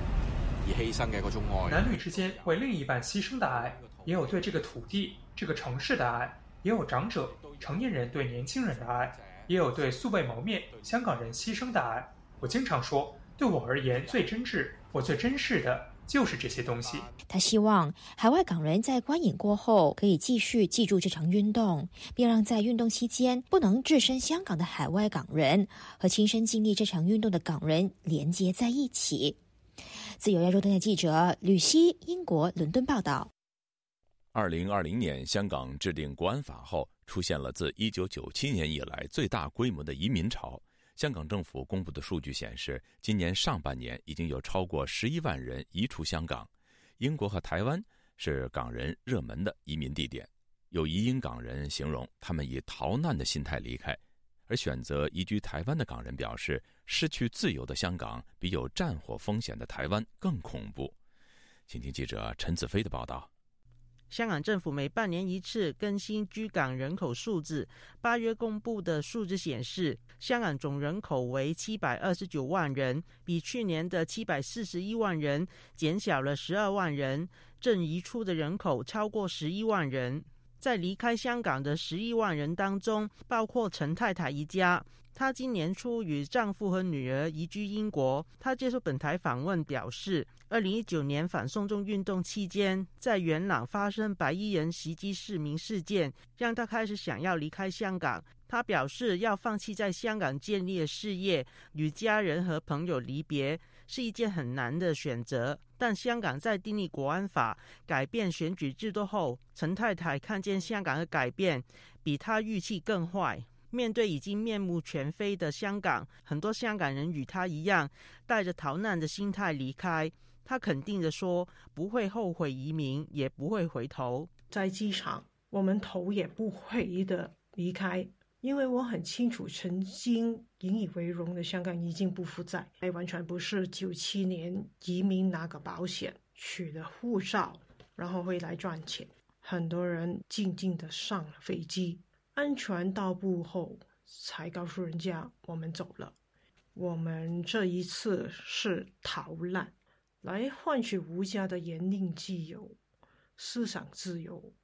而牺牲嘅嗰种爱，男女之间为另一半牺牲的爱，也有对这个土地、这个城市的爱。也有长者、成年人对年轻人的爱，也有对素未谋面香港人牺牲的爱。我经常说，对我而言最真挚、我最珍视的，就是这些东西。他希望海外港人在观影过后可以继续记住这场运动，并让在运动期间不能置身香港的海外港人和亲身经历这场运动的港人连接在一起。自由亚洲电台记者吕希，英国伦敦报道。二零二零年，香港制定国安法后，出现了自一九九七年以来最大规模的移民潮。香港政府公布的数据显示，今年上半年已经有超过十一万人移出香港。英国和台湾是港人热门的移民地点。有移英港人形容，他们以逃难的心态离开，而选择移居台湾的港人表示，失去自由的香港比有战火风险的台湾更恐怖。请听记者陈子飞的报道。香港政府每半年一次更新居港人口数字。八月公布的数字显示，香港总人口为七百二十九万人，比去年的七百四十一万人减小了十二万人。正移出的人口超过十一万人。在离开香港的十一万人当中，包括陈太太一家。她今年初与丈夫和女儿移居英国。她接受本台访问表示。二零一九年反送中运动期间，在元朗发生白衣人袭击市民事件，让她开始想要离开香港。她表示，要放弃在香港建立的事业，与家人和朋友离别，是一件很难的选择。但香港在订立国安法、改变选举制度后，陈太太看见香港的改变，比她预期更坏。面对已经面目全非的香港，很多香港人与他一样，带着逃难的心态离开。他肯定的说：“不会后悔移民，也不会回头。在机场，我们头也不回的离开，因为我很清楚，曾经引以为荣的香港已经不复在。完全不是九七年移民拿个保险，取了护照，然后回来赚钱。很多人静静的上了飞机，安全到步后，才告诉人家我们走了。我们这一次是逃难。”来换取无价的言论自由、思想自由，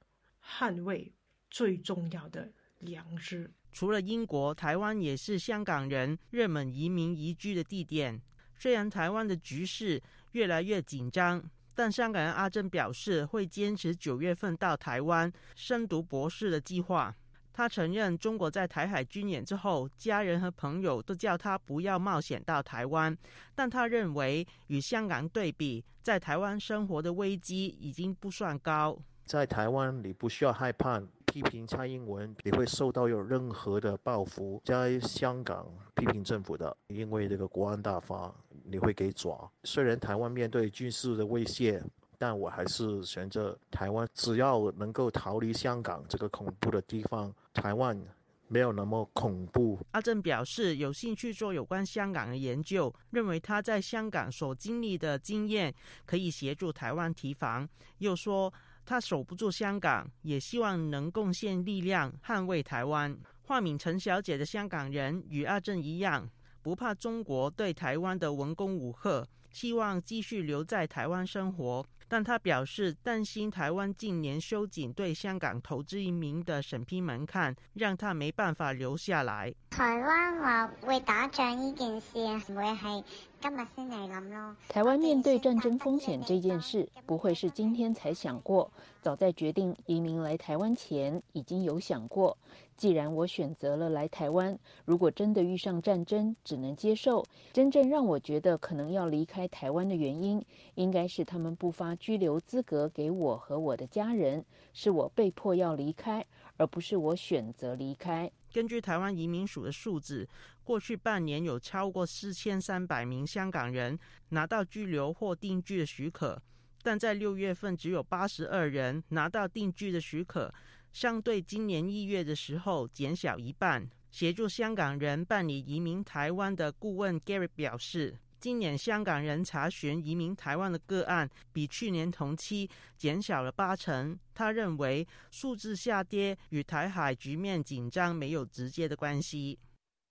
捍卫最重要的良知。除了英国，台湾也是香港人热门移民移居的地点。虽然台湾的局势越来越紧张，但香港人阿珍表示会坚持九月份到台湾深读博士的计划。他承认，中国在台海军演之后，家人和朋友都叫他不要冒险到台湾。但他认为，与香港对比，在台湾生活的危机已经不算高。在台湾，你不需要害怕批评蔡英文，你会受到有任何的报复。在香港批评政府的，因为这个国安大法，你会给抓。虽然台湾面对军事的威胁。但我还是选择台湾，只要能够逃离香港这个恐怖的地方，台湾没有那么恐怖。阿正表示有兴趣做有关香港的研究，认为他在香港所经历的经验可以协助台湾提防。又说他守不住香港，也希望能贡献力量捍卫台湾。化名陈小姐的香港人与阿正一样，不怕中国对台湾的文攻武吓，希望继续留在台湾生活。但他表示担心台湾近年收紧对香港投资移民的审批门槛，让他没办法留下来。台湾话会打仗呢件事唔会系今日先嚟谂咯。台湾面对战争风险这件事，不会是今天才想过，早在决定移民来台湾前已经有想过。既然我选择了来台湾，如果真的遇上战争，只能接受。真正让我觉得可能要离开台湾的原因，应该是他们不发居留资格给我和我的家人，是我被迫要离开，而不是我选择离开。根据台湾移民署的数字，过去半年有超过四千三百名香港人拿到居留或定居的许可，但在六月份只有八十二人拿到定居的许可。相对今年一月的时候减少一半。协助香港人办理移民台湾的顾问 Gary 表示，今年香港人查询移民台湾的个案比去年同期减少了八成。他认为数字下跌与台海局面紧张没有直接的关系。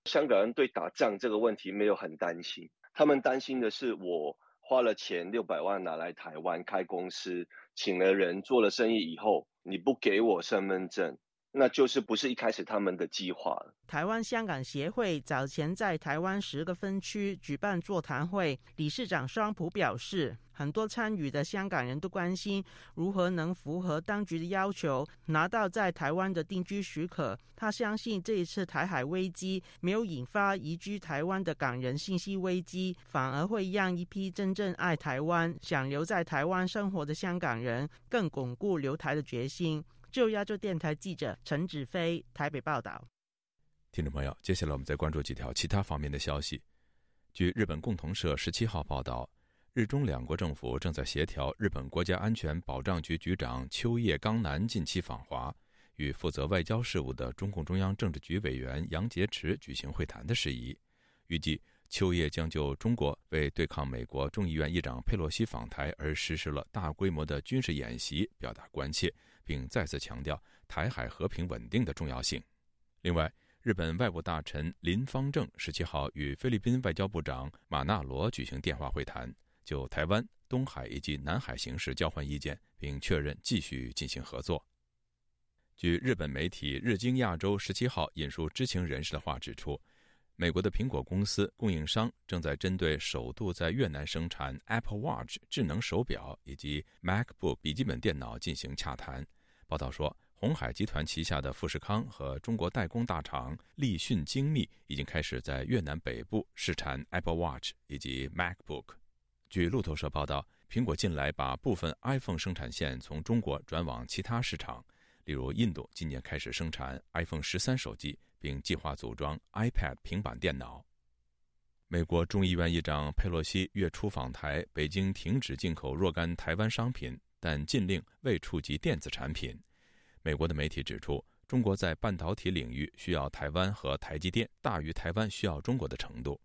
香港人对打仗这个问题没有很担心，他们担心的是我花了钱六百万拿来台湾开公司，请了人做了生意以后。你不给我身份证，那就是不是一开始他们的计划。台湾香港协会早前在台湾十个分区举办座谈会，理事长双普表示，很多参与的香港人都关心如何能符合当局的要求，拿到在台湾的定居许可。他相信这一次台海危机没有引发移居台湾的港人信息危机，反而会让一批真正爱台湾、想留在台湾生活的香港人更巩固留台的决心。就亚洲电台记者陈子飞台北报道。听众朋友，接下来我们再关注几条其他方面的消息。据日本共同社十七号报道，日中两国政府正在协调日本国家安全保障局局长秋叶刚男近期访华，与负责外交事务的中共中央政治局委员杨洁篪举行会谈的事宜。预计秋叶将就中国为对抗美国众议院议长佩洛西访台而实施了大规模的军事演习表达关切。并再次强调台海和平稳定的重要性。另外，日本外务大臣林方正十七号与菲律宾外交部长马纳罗举行电话会谈，就台湾、东海以及南海形势交换意见，并确认继续进行合作。据日本媒体日经亚洲十七号引述知情人士的话指出，美国的苹果公司供应商正在针对首度在越南生产 Apple Watch 智能手表以及 MacBook 笔记本电脑进行洽谈。报道说，红海集团旗下的富士康和中国代工大厂立讯精密已经开始在越南北部试产 Apple Watch 以及 MacBook。据路透社报道，苹果近来把部分 iPhone 生产线从中国转往其他市场，例如印度今年开始生产 iPhone 十三手机，并计划组装 iPad 平板电脑。美国众议院议长佩洛西月初访台，北京停止进口若干台湾商品。但禁令未触及电子产品。美国的媒体指出，中国在半导体领域需要台湾和台积电大于台湾需要中国的程度。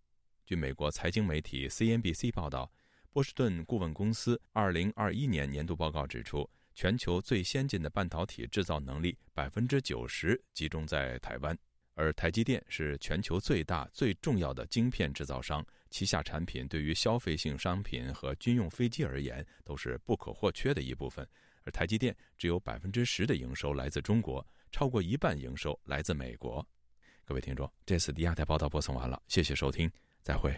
据美国财经媒体 CNBC 报道，波士顿顾问公司2021年年度报告指出，全球最先进的半导体制造能力百分之九十集中在台湾，而台积电是全球最大最重要的晶片制造商。旗下产品对于消费性商品和军用飞机而言都是不可或缺的一部分，而台积电只有百分之十的营收来自中国，超过一半营收来自美国。各位听众，这次的亚太报道播送完了，谢谢收听，再会。